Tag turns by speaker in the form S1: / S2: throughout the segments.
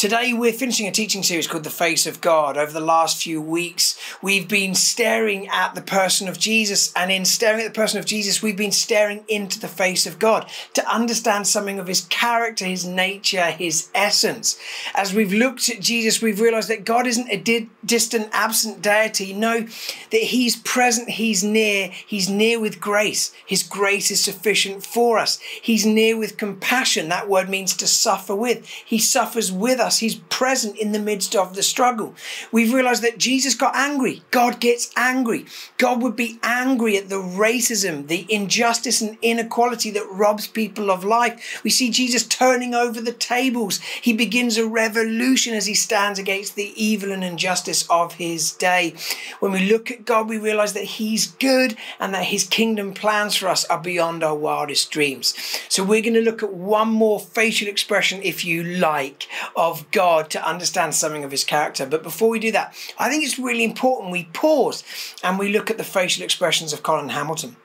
S1: Today, we're finishing a teaching series called The Face of God. Over the last few weeks, we've been staring at the person of Jesus, and in staring at the person of Jesus, we've been staring into the face of God to understand something of his character, his nature, his essence. As we've looked at Jesus, we've realized that God isn't a di- distant, absent deity. No, that he's present, he's near, he's near with grace. His grace is sufficient for us. He's near with compassion. That word means to suffer with. He suffers with us us. He's present in the midst of the struggle. We've realized that Jesus got angry. God gets angry. God would be angry at the racism, the injustice and inequality that robs people of life. We see Jesus turning over the tables. He begins a revolution as he stands against the evil and injustice of his day. When we look at God, we realize that he's good and that his kingdom plans for us are beyond our wildest dreams. So we're going to look at one more facial expression, if you like, of God to understand something of his character. But before we do that, I think it's really important we pause and we look at the facial expressions of Colin Hamilton.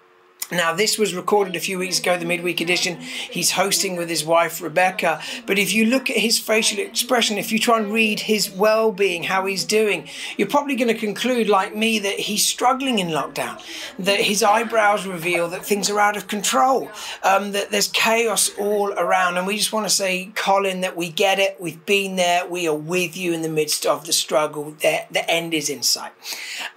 S1: Now, this was recorded a few weeks ago, the midweek edition. He's hosting with his wife, Rebecca. But if you look at his facial expression, if you try and read his well being, how he's doing, you're probably going to conclude, like me, that he's struggling in lockdown, that his eyebrows reveal that things are out of control, um, that there's chaos all around. And we just want to say, Colin, that we get it. We've been there. We are with you in the midst of the struggle. The, the end is in sight.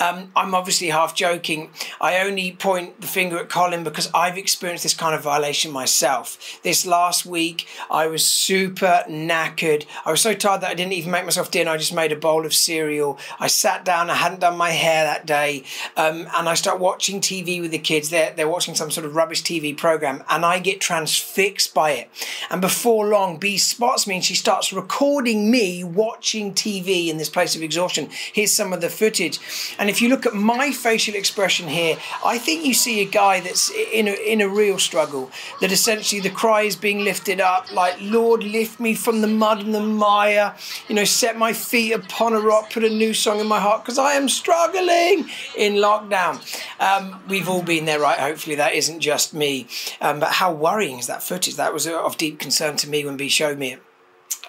S1: Um, I'm obviously half joking. I only point the finger at Colin because I've experienced this kind of violation myself. This last week, I was super knackered. I was so tired that I didn't even make myself dinner. I just made a bowl of cereal. I sat down. I hadn't done my hair that day, um, and I start watching TV with the kids. They're they're watching some sort of rubbish TV program, and I get transfixed by it. And before long, B spots me and she starts recording me watching TV in this place of exhaustion. Here's some of the footage, and if you look at my facial expression here, I think you see a guy that that's in a, in a real struggle. That essentially the cry is being lifted up, like, Lord, lift me from the mud and the mire, you know, set my feet upon a rock, put a new song in my heart, because I am struggling in lockdown. Um, we've all been there, right? Hopefully that isn't just me. Um, but how worrying is that footage? That was of deep concern to me when B showed me it.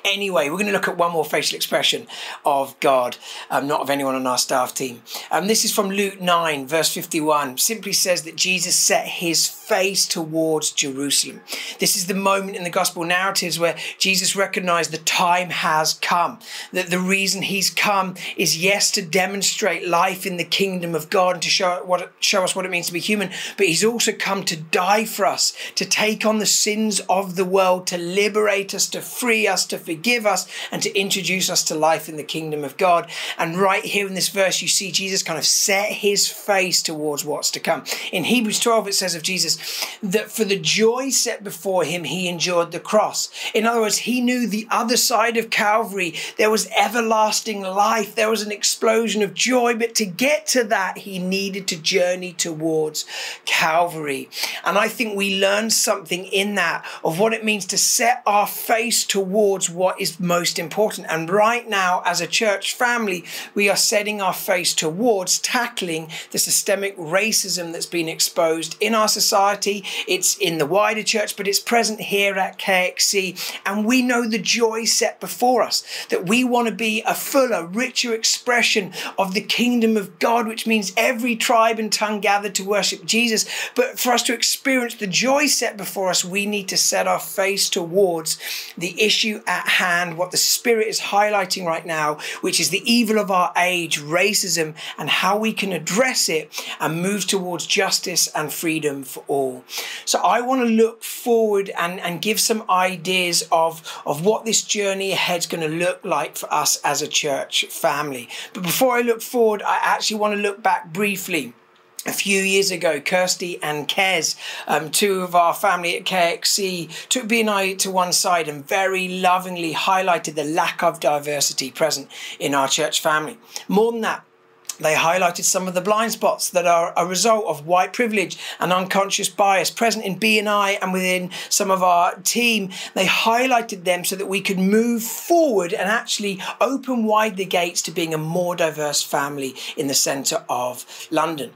S1: Anyway, we're going to look at one more facial expression of God, um, not of anyone on our staff team. Um, this is from Luke 9, verse 51. Simply says that Jesus set his face towards Jerusalem. This is the moment in the gospel narratives where Jesus recognized the time has come. That the reason he's come is, yes, to demonstrate life in the kingdom of God and to show, what, show us what it means to be human, but he's also come to die for us, to take on the sins of the world, to liberate us, to free us, to forgive us, and to introduce us to life in the kingdom of God. And right here in this verse, you see Jesus kind of set his face towards what's to come. In Hebrews 12, it says of Jesus that for the joy set before him, he endured the cross. In other words, he knew the other side of Calvary, there was everlasting life, there was an explosion of joy. But to get to that, he needed to journey towards Calvary. And I think we learned something in that of what it means to set our face towards what is most important. And right now, as a church family, we are setting our face towards tackling the systemic racism that's been exposed in our society. It's in the wider church, but it's present here at KXC. And we know the joy set before us that we want to be a fuller, richer expression of the kingdom of God, which means every tribe and tongue gathered to worship Jesus. But for us to experience the joy set before us, we need to set our face towards the issue at hand what the Spirit is highlighting right now, which is the evil of our age, racism, and how we can address it and move towards justice and freedom for all. So I want to look forward and, and give some ideas of, of what this journey ahead is going to look like for us as a church family. But before I look forward, I actually want to look back briefly a few years ago, Kirsty and Kez, um, two of our family at KXC, took B and I to one side and very lovingly highlighted the lack of diversity present in our church family. More than that, They highlighted some of the blind spots that are a result of white privilege and unconscious bias present in B and I and within some of our team. They highlighted them so that we could move forward and actually open wide the gates to being a more diverse family in the centre of London.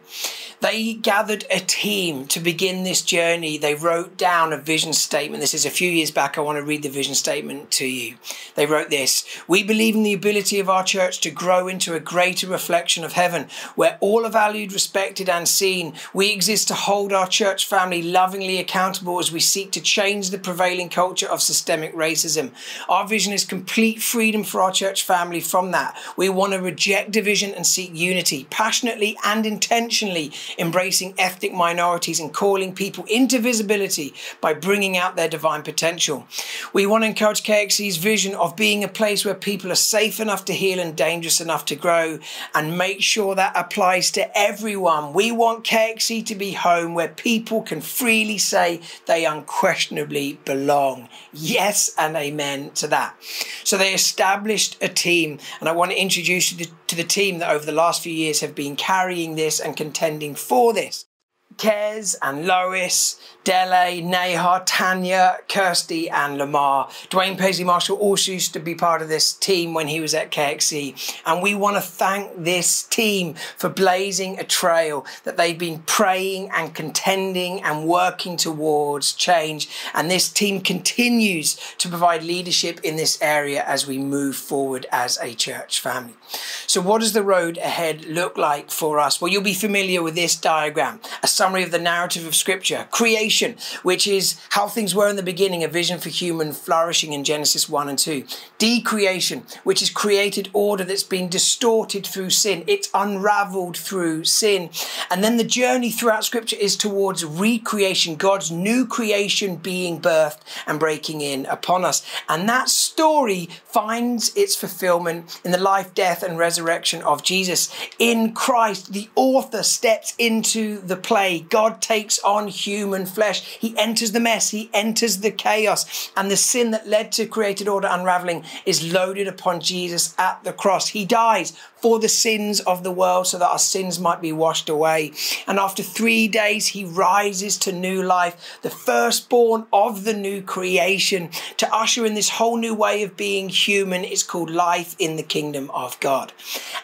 S1: They gathered a team to begin this journey. They wrote down a vision statement. This is a few years back. I want to read the vision statement to you. They wrote this We believe in the ability of our church to grow into a greater reflection of heaven, where all are valued, respected, and seen. We exist to hold our church family lovingly accountable as we seek to change the prevailing culture of systemic racism. Our vision is complete freedom for our church family from that. We want to reject division and seek unity, passionately and intentionally embracing ethnic minorities and calling people into visibility by bringing out their divine potential. We want to encourage KXC's vision of being a place where people are safe enough to heal and dangerous enough to grow and make sure that applies to everyone. We want KXC to be home where people can freely say they unquestionably belong. Yes and amen to that. So they established a team, and I want to introduce you to, the team that over the last few years have been carrying this and contending for this. Kez and Lois Dele, Neha, Tanya, Kirsty, and Lamar. Dwayne Paisley Marshall also used to be part of this team when he was at KXC. And we want to thank this team for blazing a trail that they've been praying and contending and working towards change. And this team continues to provide leadership in this area as we move forward as a church family. So, what does the road ahead look like for us? Well, you'll be familiar with this diagram, summary of the narrative of Scripture, creation which is how things were in the beginning, a vision for human flourishing in Genesis 1 and 2. Decreation, which is created order that's been distorted through sin, it's unraveled through sin. And then the journey throughout Scripture is towards recreation, God's new creation being birthed and breaking in upon us. And that story finds its fulfillment in the life, death, and resurrection of Jesus. In Christ, the author steps into the play. God takes on human flesh flesh. He enters the mess, he enters the chaos, and the sin that led to created order unraveling is loaded upon Jesus at the cross. He dies for the sins of the world so that our sins might be washed away. And after three days, he rises to new life, the firstborn of the new creation, to usher in this whole new way of being human. It's called life in the kingdom of God.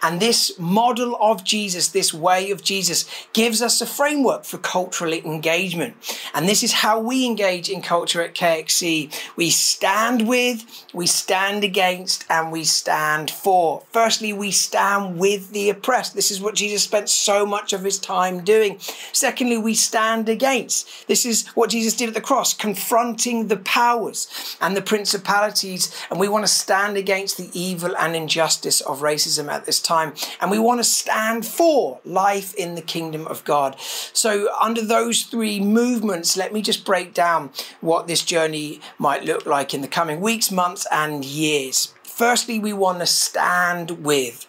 S1: And this model of Jesus, this way of Jesus, gives us a framework for cultural engagement. And this is how we engage in culture at KXC. We stand with, we stand against, and we stand for. Firstly, we stand with the oppressed. This is what Jesus spent so much of his time doing. Secondly, we stand against. This is what Jesus did at the cross, confronting the powers and the principalities. And we want to stand against the evil and injustice of racism at this time. And we want to stand for life in the kingdom of God. So, under those three movements, let me just break down what this journey might look like in the coming weeks, months, and years. Firstly, we want to stand with.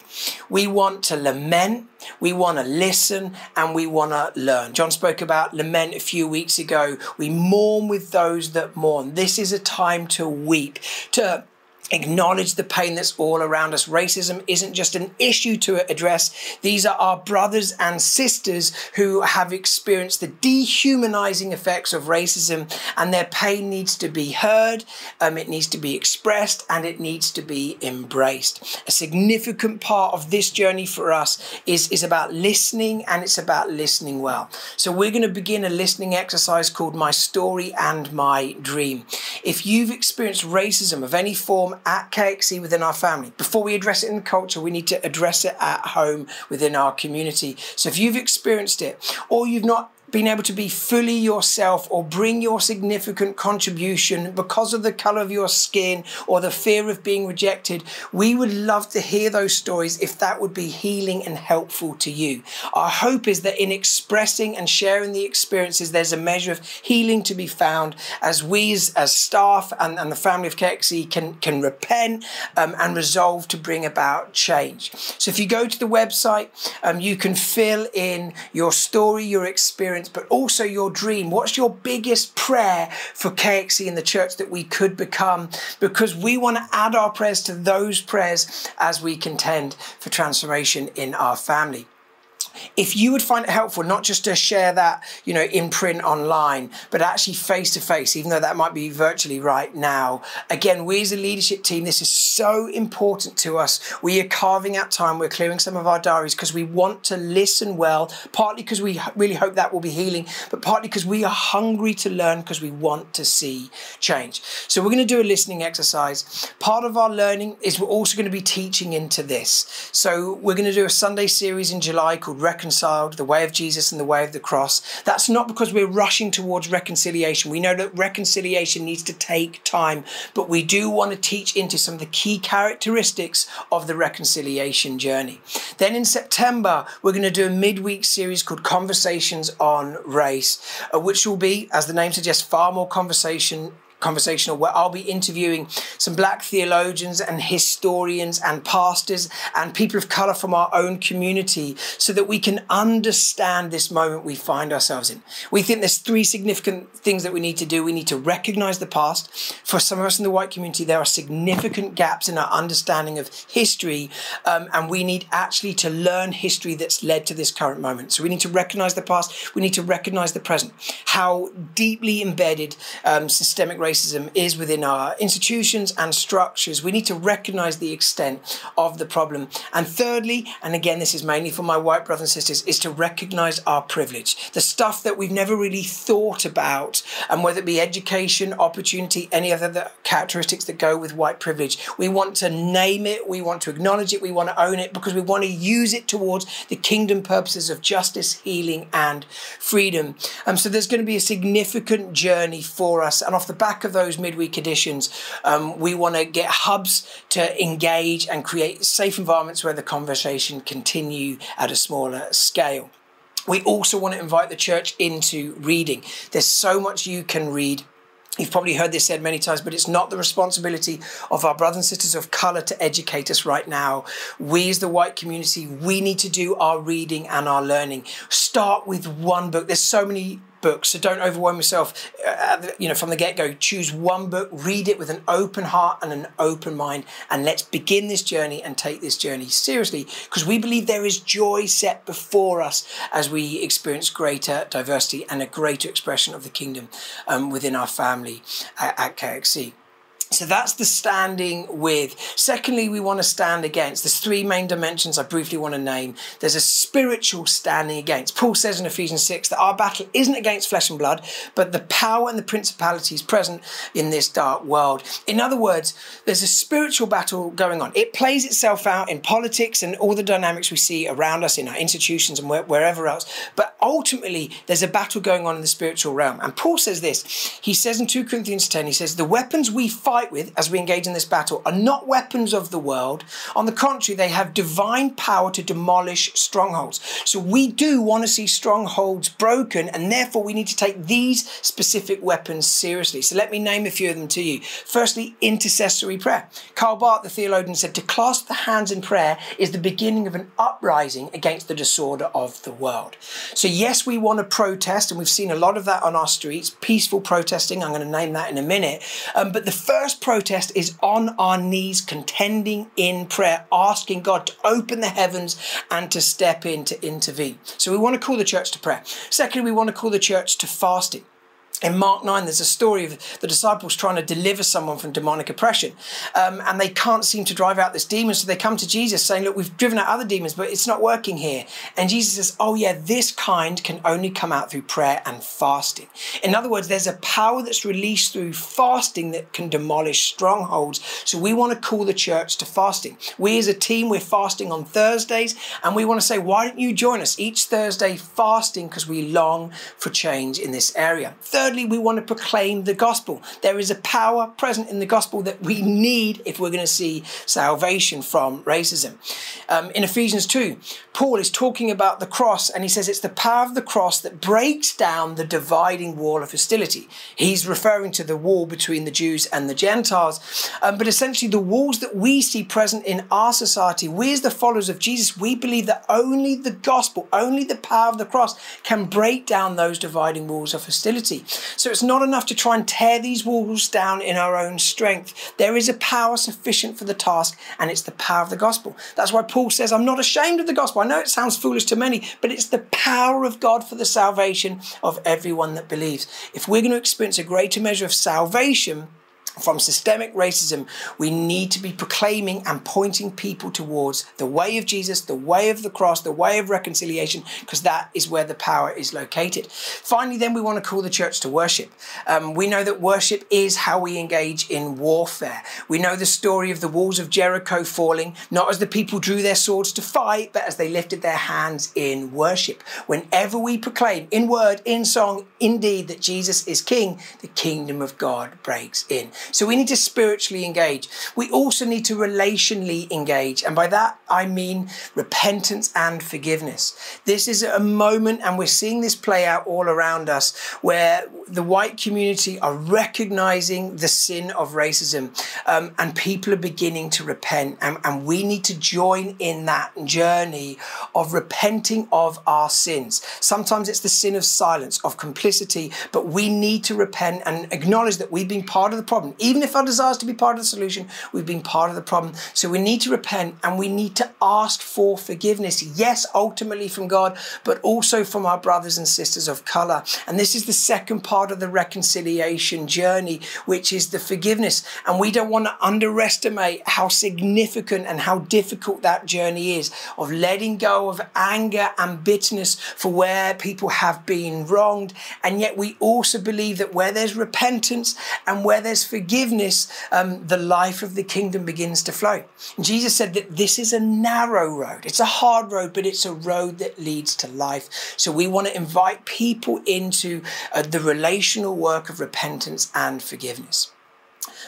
S1: We want to lament, we want to listen, and we want to learn. John spoke about lament a few weeks ago. We mourn with those that mourn. This is a time to weep, to acknowledge the pain that's all around us. Racism isn't just an issue to address. These are our brothers and sisters who have experienced the dehumanizing effects of racism, and their pain needs to be heard, um, it needs to be expressed, and it needs to be embraced. A significant part of this journey for us is, is about listening, and it's about listening well. So, we're going to begin a listening exercise called My Story and My Dream. If you've experienced racism of any form at KXC within our family. Before we address it in the culture, we need to address it at home within our community. So if you've experienced it or you've not being able to be fully yourself or bring your significant contribution because of the color of your skin or the fear of being rejected, we would love to hear those stories if that would be healing and helpful to you. Our hope is that in expressing and sharing the experiences, there's a measure of healing to be found as we as, as staff and, and the family of KXC can, can repent um, and resolve to bring about change. So if you go to the website, um, you can fill in your story, your experience experience, but also your dream. What's your biggest prayer for KXC in the church that we could become? Because we want to add our prayers to those prayers as we contend for transformation in our family if you would find it helpful not just to share that you know in print online but actually face to face even though that might be virtually right now. Again we as a leadership team this is so important to us. We are carving out time. We're clearing some of our diaries because we want to listen well partly because we really hope that will be healing but partly because we are hungry to learn because we want to see change. So we're going to do a listening exercise. Part of our learning is we're also going to be teaching into this. So we're going to do a sunday series in july called reconciled, the way of Jesus and the way of the cross. That's not because we're rushing towards reconciliation. We know that reconciliation needs to take time, but we do want to teach into some of the key characteristics of the reconciliation journey. Then in September, we're going to do a midweek series called Conversations on Race, uh, which will be, as the name suggests, far more conversation conversational where I'll be interviewing some black theologians and historians and pastors and people of color from our own community so that we can understand this moment we find ourselves in. We think there's three significant things that we need to do. We need to recognize the past. For some of us in the white community, there are significant gaps in our understanding of history, um, and we need actually to learn history that's led to this current moment. So we need to recognize the past, we need to recognize the present, how deeply embedded um, systemic racism racism is within our institutions and structures. We need to recognize the extent of the problem. And thirdly, and again, this is mainly for my white brothers and sisters, is to recognize our privilege, the stuff that we've never really thought about, and whether it be education, opportunity, any other characteristics that go with white privilege. We want to name it, we want to acknowledge it, we want to own it because we want to use it towards the kingdom purposes of justice, healing, and freedom. Um, so there's going to be a significant journey for us. And off the back of those midweek editions, um, we want to get hubs to engage and create safe environments where the conversation continue at a smaller scale. We also want to invite the church into reading. There's so much you can read You've probably heard this said many times, but it's not the responsibility of our brothers and sisters of color to educate us right now. We, as the white community, we need to do our reading and our learning. Start with one book. There's so many books, so don't overwhelm yourself. Uh, you know, from the get go, choose one book, read it with an open heart and an open mind, and let's begin this journey and take this journey seriously because we believe there is joy set before us as we experience greater diversity and a greater expression of the kingdom um, within our family at, at KXC. So that's the standing with. Secondly, we want to stand against. There's three main dimensions I briefly want to name. There's a spiritual standing against. Paul says in Ephesians 6 that our battle isn't against flesh and blood, but the power and the principalities present in this dark world. In other words, there's a spiritual battle going on. It plays itself out in politics and all the dynamics we see around us in our institutions and wherever else. But ultimately, there's a battle going on in the spiritual realm. And Paul says this. He says in 2 Corinthians 10, he says, The weapons we fight fight with as we engage in this battle are not weapons of the world. On the contrary, they have divine power to demolish strongholds. So we do want to see strongholds broken, and therefore we need to take these specific weapons seriously. So let me name a few of them to you. Firstly, intercessory prayer. Karl Barth, the theologian, said to clasp the hands in prayer is the beginning of an uprising against the disorder of the world. So, yes, we want to protest, and we've seen a lot of that on our streets, peaceful protesting. I'm going to name that in a minute. Um, but the first first protest is on our knees, contending in prayer, asking God to open the heavens and to step in to intervene. So we want to call the church to prayer. Secondly, we want to call the church to fasting in Mark 9, there's a story of the disciples trying to deliver someone from demonic oppression. Um, and they can't seem to drive out this demon. So they come to Jesus saying, Look, we've driven out other demons, but it's not working here. And Jesus says, Oh, yeah, this kind can only come out through prayer and fasting. In other words, there's a power that's released through fasting that can demolish strongholds. So we want to call the church to fasting. We as a team, we're fasting on Thursdays. And we want to say, Why don't you join us each Thursday fasting because we long for change in this area? Third thirdly, we want to proclaim the gospel. There is a power present in the gospel that we need if we're going to see salvation from racism. Um, in Ephesians 2, Paul is talking about the cross and he says it's the power of the cross that breaks down the dividing wall of hostility. He's referring to the wall between the Jews and the Gentiles. Um, but essentially, the walls that we see present in our society, we as the followers of Jesus, we believe that only the gospel, only the power of the cross can break down those dividing walls of hostility. So it's not enough to try and tear these walls down in our own strength. There is a power sufficient for the task, and it's the power of the gospel. That's why Paul says, I'm not ashamed of the gospel. I know it sounds foolish to many, but it's the power of God for the salvation of everyone that believes. If we're going to experience a greater measure of salvation, from systemic racism, we need to be proclaiming and pointing people towards the way of Jesus, the way of the cross, the way of reconciliation, because that is where the power is located. Finally, then we want to call the church to worship. Um, we know that worship is how we engage in warfare. We know the story of the walls of Jericho falling, not as the people drew their swords to fight, but as they lifted their hands in worship. Whenever we proclaim in word, in song, indeed, that Jesus is King, the kingdom of God breaks in. So we need to spiritually engage. We also need to relationally engage. And by that, I mean repentance and forgiveness. This is a moment, and we're seeing this play out all around us, where the white community are recognizing the sin of racism um, and people are beginning to repent. And, and we need to join in that journey of repenting of our sins. Sometimes it's the sin of silence, of complicity, but we need to repent and acknowledge that we've been part of the problem problem. Even if our desire is to be part of the solution, we've been part of the problem. So we need to repent and we need to ask for forgiveness. Yes, ultimately from God, but also from our brothers and sisters of color. And this is the second part of the reconciliation journey, which is the forgiveness. And we don't want to underestimate how significant and how difficult that journey is of letting go of anger and bitterness for where people have been wronged. And yet we also believe that where there's repentance and where there's forgiveness, forgiveness, um, the life of the kingdom begins to flow. And Jesus said that this is a narrow road. It's a hard road, but it's a road that leads to life. So we want to invite people into uh, the relational work of repentance and forgiveness.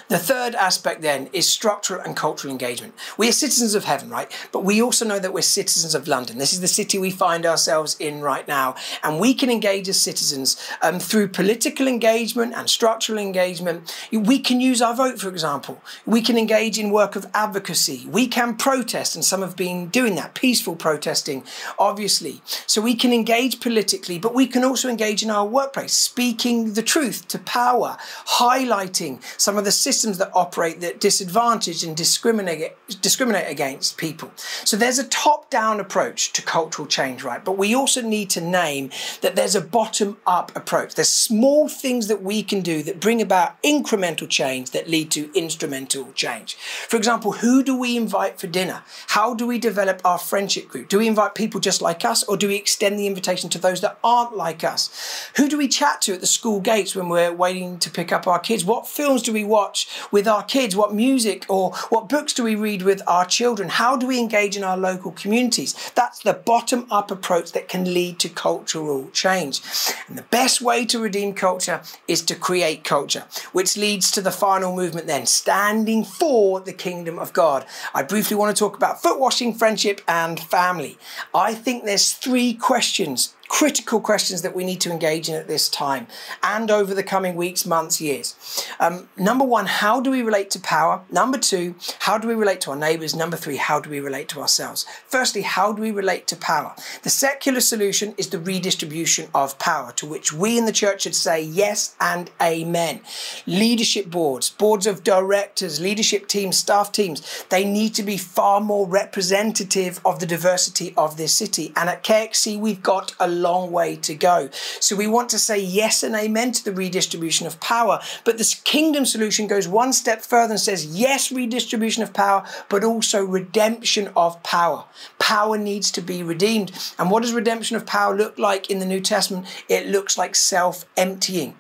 S1: The third aspect then is structural and cultural engagement. We are citizens of heaven, right? But we also know that we're citizens of London. This is the city we find ourselves in right now. And we can engage as citizens um, through political engagement and structural engagement. We can use our vote, for example. We can engage in work of advocacy. We can protest, and some have been doing that, peaceful protesting, obviously. So we can engage politically, but we can also engage in our workplace, speaking the truth to power, highlighting some of the systems that operate that disadvantage and discriminate discriminate against people. So there's a top-down approach to cultural change, right? But we also need to name that there's a bottom-up approach. There's small things that we can do that bring about incremental change that lead to instrumental change. For example, who do we invite for dinner? How do we develop our friendship group? Do we invite people just like us or do we extend the invitation to those that aren't like us? Who do we chat to at the school gates when we're waiting to pick up our kids? What films do we watch with our kids? What music or what books do we read with our children? How do we engage in our local communities? That's the bottom up approach that can lead to cultural change. And the best way to redeem culture is to create culture, which leads to the final movement then, standing for the kingdom of God. I briefly want to talk about foot washing, friendship, and family. I think there's three questions critical questions that we need to engage in at this time and over the coming weeks, months, years. Um, number one, how do we relate to power? Number two, how do we relate to our neighbors? Number three, how do we relate to ourselves? Firstly, how do we relate to power? The secular solution is the redistribution of power, to which we in the church should say yes and amen. Leadership boards, boards of directors, leadership teams, staff teams, they need to be far more representative of the diversity of this city. And at KXC, we've got a long way to go. So we want to say yes and amen to the redistribution of power. But this kingdom solution goes one step further and says yes, redistribution of power, but also redemption of power. Power needs to be redeemed. And what does redemption of power look like in the New Testament? It looks like self emptying.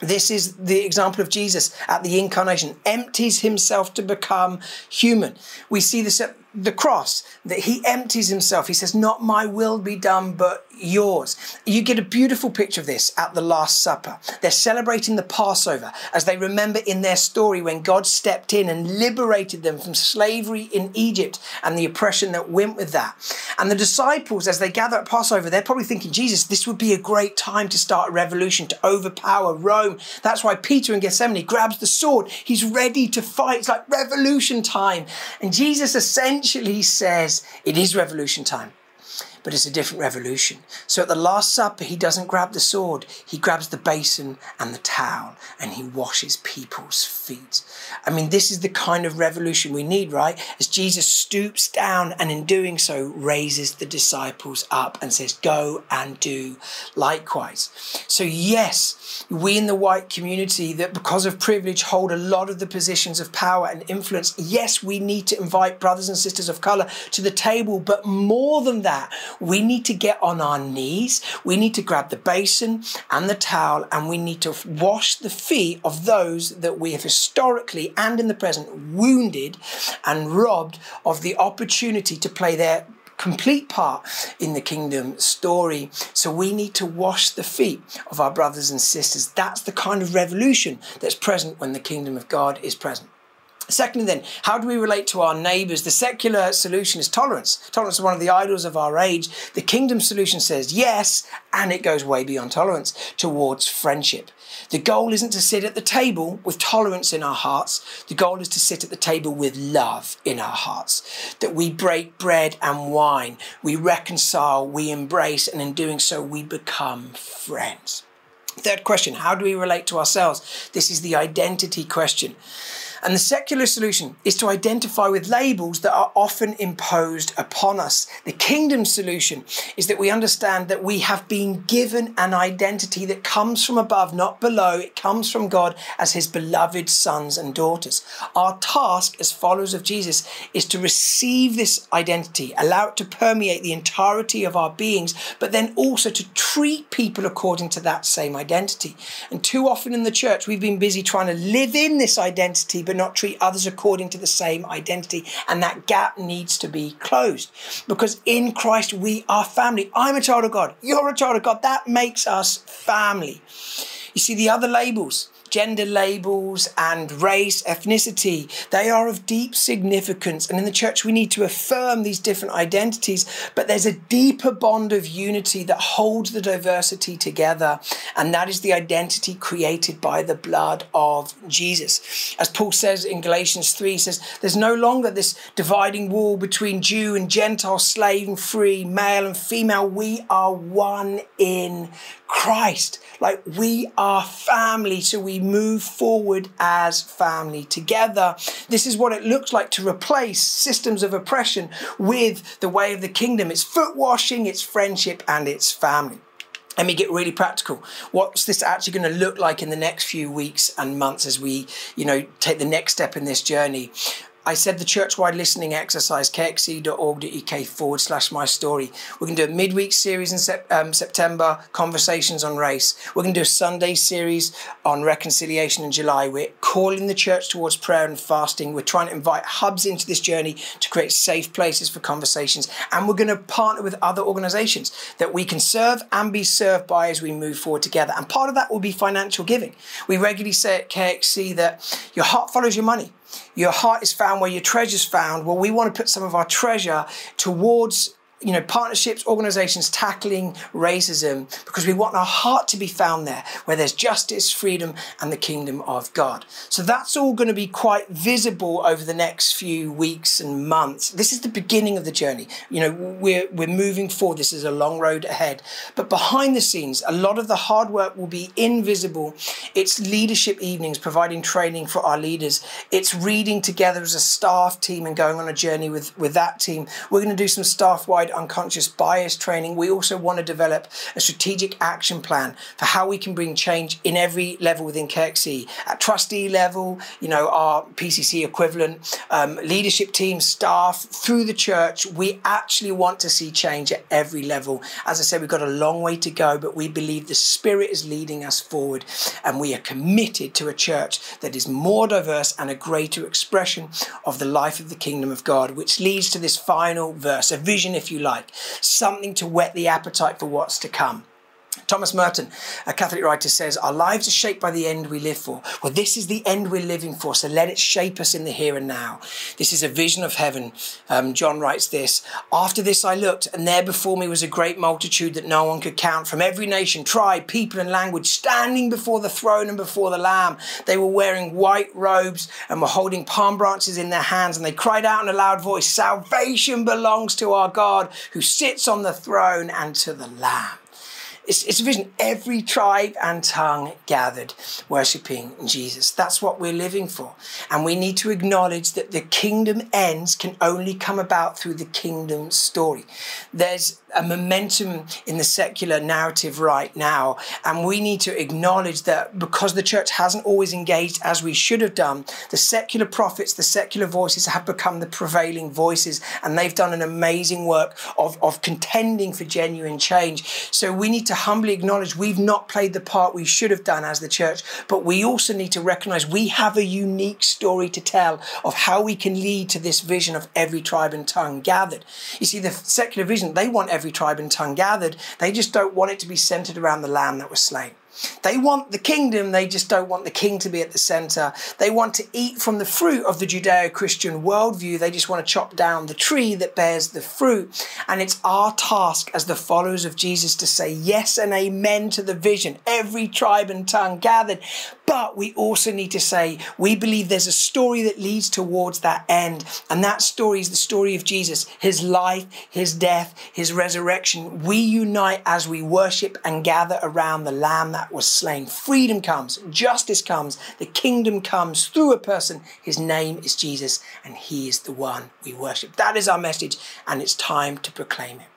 S1: This is the example of Jesus at the incarnation, empties himself to become human. We see this at the cross, that he empties himself. He says, Not my will be done, but yours. You get a beautiful picture of this at the Last Supper. They're celebrating the Passover as they remember in their story when God stepped in and liberated them from slavery in Egypt and the oppression that went with that. And the disciples, as they gather at Passover, they're probably thinking, Jesus, this would be a great time to start a revolution, to overpower Rome. That's why Peter in Gethsemane grabs the sword. He's ready to fight. It's like revolution time. And Jesus essentially says, It is revolution time but it's a different revolution. So at the Last Supper, he doesn't grab the sword, he grabs the basin and the towel and he washes people's feet. I mean, this is the kind of revolution we need, right? As Jesus stoops down and in doing so raises the disciples up and says, Go and do likewise. So, yes, we in the white community that because of privilege hold a lot of the positions of power and influence, yes, we need to invite brothers and sisters of color to the table, but more than that, we need to get on our knees. We need to grab the basin and the towel and we need to wash the feet of those that we have historically and in the present wounded and robbed of the opportunity to play their complete part in the kingdom story. So we need to wash the feet of our brothers and sisters. That's the kind of revolution that's present when the kingdom of God is present. Secondly, then, how do we relate to our neighbours? The secular solution is tolerance. Tolerance is one of the idols of our age. The kingdom solution says yes, and it goes way beyond tolerance towards friendship. The goal isn't to sit at the table with tolerance in our hearts. The goal is to sit at the table with love in our hearts. That we break bread and wine, we reconcile, we embrace, and in doing so, we become friends. Third question How do we relate to ourselves? This is the identity question. And the secular solution is to identify with labels that are often imposed upon us. The kingdom solution is that we understand that we have been given an identity that comes from above, not below. It comes from God as his beloved sons and daughters. Our task as followers of Jesus is to receive this identity, allow it to permeate the entirety of our beings, but then also to treat people according to that same identity. And too often in the church, we've been busy trying to live in this identity but not treat others according to the same identity. And that gap needs to be closed because in Christ we are family. I'm a child of God. You're a child of God. That makes us family. You see, the other labels, gender labels and race, ethnicity, they are of deep significance. And in the church, we need to affirm these different identities, but there's a deeper bond of unity that holds the diversity together. And that is the identity created by the blood of Jesus. As Paul says in Galatians 3, he says, There's no longer this dividing wall between Jew and Gentile, slave and free, male and female. We are one in Christ. Like we are family, so we move forward as family together. This is what it looks like to replace systems of oppression with the way of the kingdom. It's foot washing, it's friendship, and it's family. Let me get really practical. What's this actually going to look like in the next few weeks and months as we, you know, take the next step in this journey? I said the church-wide listening exercise, kxc.org.uk forward slash my story. We're going to do a midweek series in sep- um, September, conversations on race. We're going to do a Sunday series on reconciliation in July. We're calling the church towards prayer and fasting. We're trying to invite hubs into this journey to create safe places for conversations. And we're going to partner with other organizations that we can serve and be served by as we move forward together. And part of that will be financial giving. We regularly say at KXC that your heart follows your money. Your heart is found where your treasure's found. Well, we want to put some of our treasure towards you know, partnerships, organizations tackling racism because we want our heart to be found there where there's justice, freedom, and the kingdom of God. So that's all going to be quite visible over the next few weeks and months. This is the beginning of the journey. You know, we're, we're moving forward. This is a long road ahead. But behind the scenes, a lot of the hard work will be invisible. It's leadership evenings, providing training for our leaders. It's reading together as a staff team and going on a journey with, with that team. We're going to do some staff wide unconscious bias training, we also want to develop a strategic action plan for how we can bring change in every level within KXC. At trustee level, you know, our PCC equivalent, um, leadership team, staff, through the church, we actually want to see change at every level. As I said, we've got a long way to go, but we believe the Spirit is leading us forward, and we are committed to a church that is more diverse and a greater expression of the life of the kingdom of God, which leads to this final verse, a vision, if you like, something to whet the appetite for what's to come. Thomas Merton, a Catholic writer, says, Our lives are shaped by the end we live for. Well, this is the end we're living for, so let it shape us in the here and now. This is a vision of heaven. Um, John writes this After this I looked, and there before me was a great multitude that no one could count, from every nation, tribe, people, and language, standing before the throne and before the Lamb. They were wearing white robes and were holding palm branches in their hands, and they cried out in a loud voice Salvation belongs to our God who sits on the throne and to the Lamb. It's, it's a vision. Every tribe and tongue gathered, worshipping Jesus. That's what we're living for. And we need to acknowledge that the kingdom ends can only come about through the kingdom story. There's a momentum in the secular narrative right now. And we need to acknowledge that because the church hasn't always engaged as we should have done, the secular prophets, the secular voices have become the prevailing voices. And they've done an amazing work of, of contending for genuine change. So we need to humbly acknowledge we've not played the part we should have done as the church, but we also need to recognize we have a unique story to tell of how we can lead to this vision of every tribe and tongue gathered. You see, the secular vision, they want every tribe and tongue gathered. They just don't want it to be centered around the lamb that was slain. They want the kingdom, they just don't want the king to be at the center. They want to eat from the fruit of the Judeo Christian worldview. They just want to chop down the tree that bears the fruit. And it's our task as the followers of Jesus to say yes and amen to the vision, every tribe and tongue gathered. But we also need to say, we believe there's a story that leads towards that end. And that story is the story of Jesus, his life, his death, his resurrection. We unite as we worship and gather around the Lamb that was slain. Freedom comes, justice comes, the kingdom comes through a person. His name is Jesus, and he is the one we worship. That is our message, and it's time to proclaim it.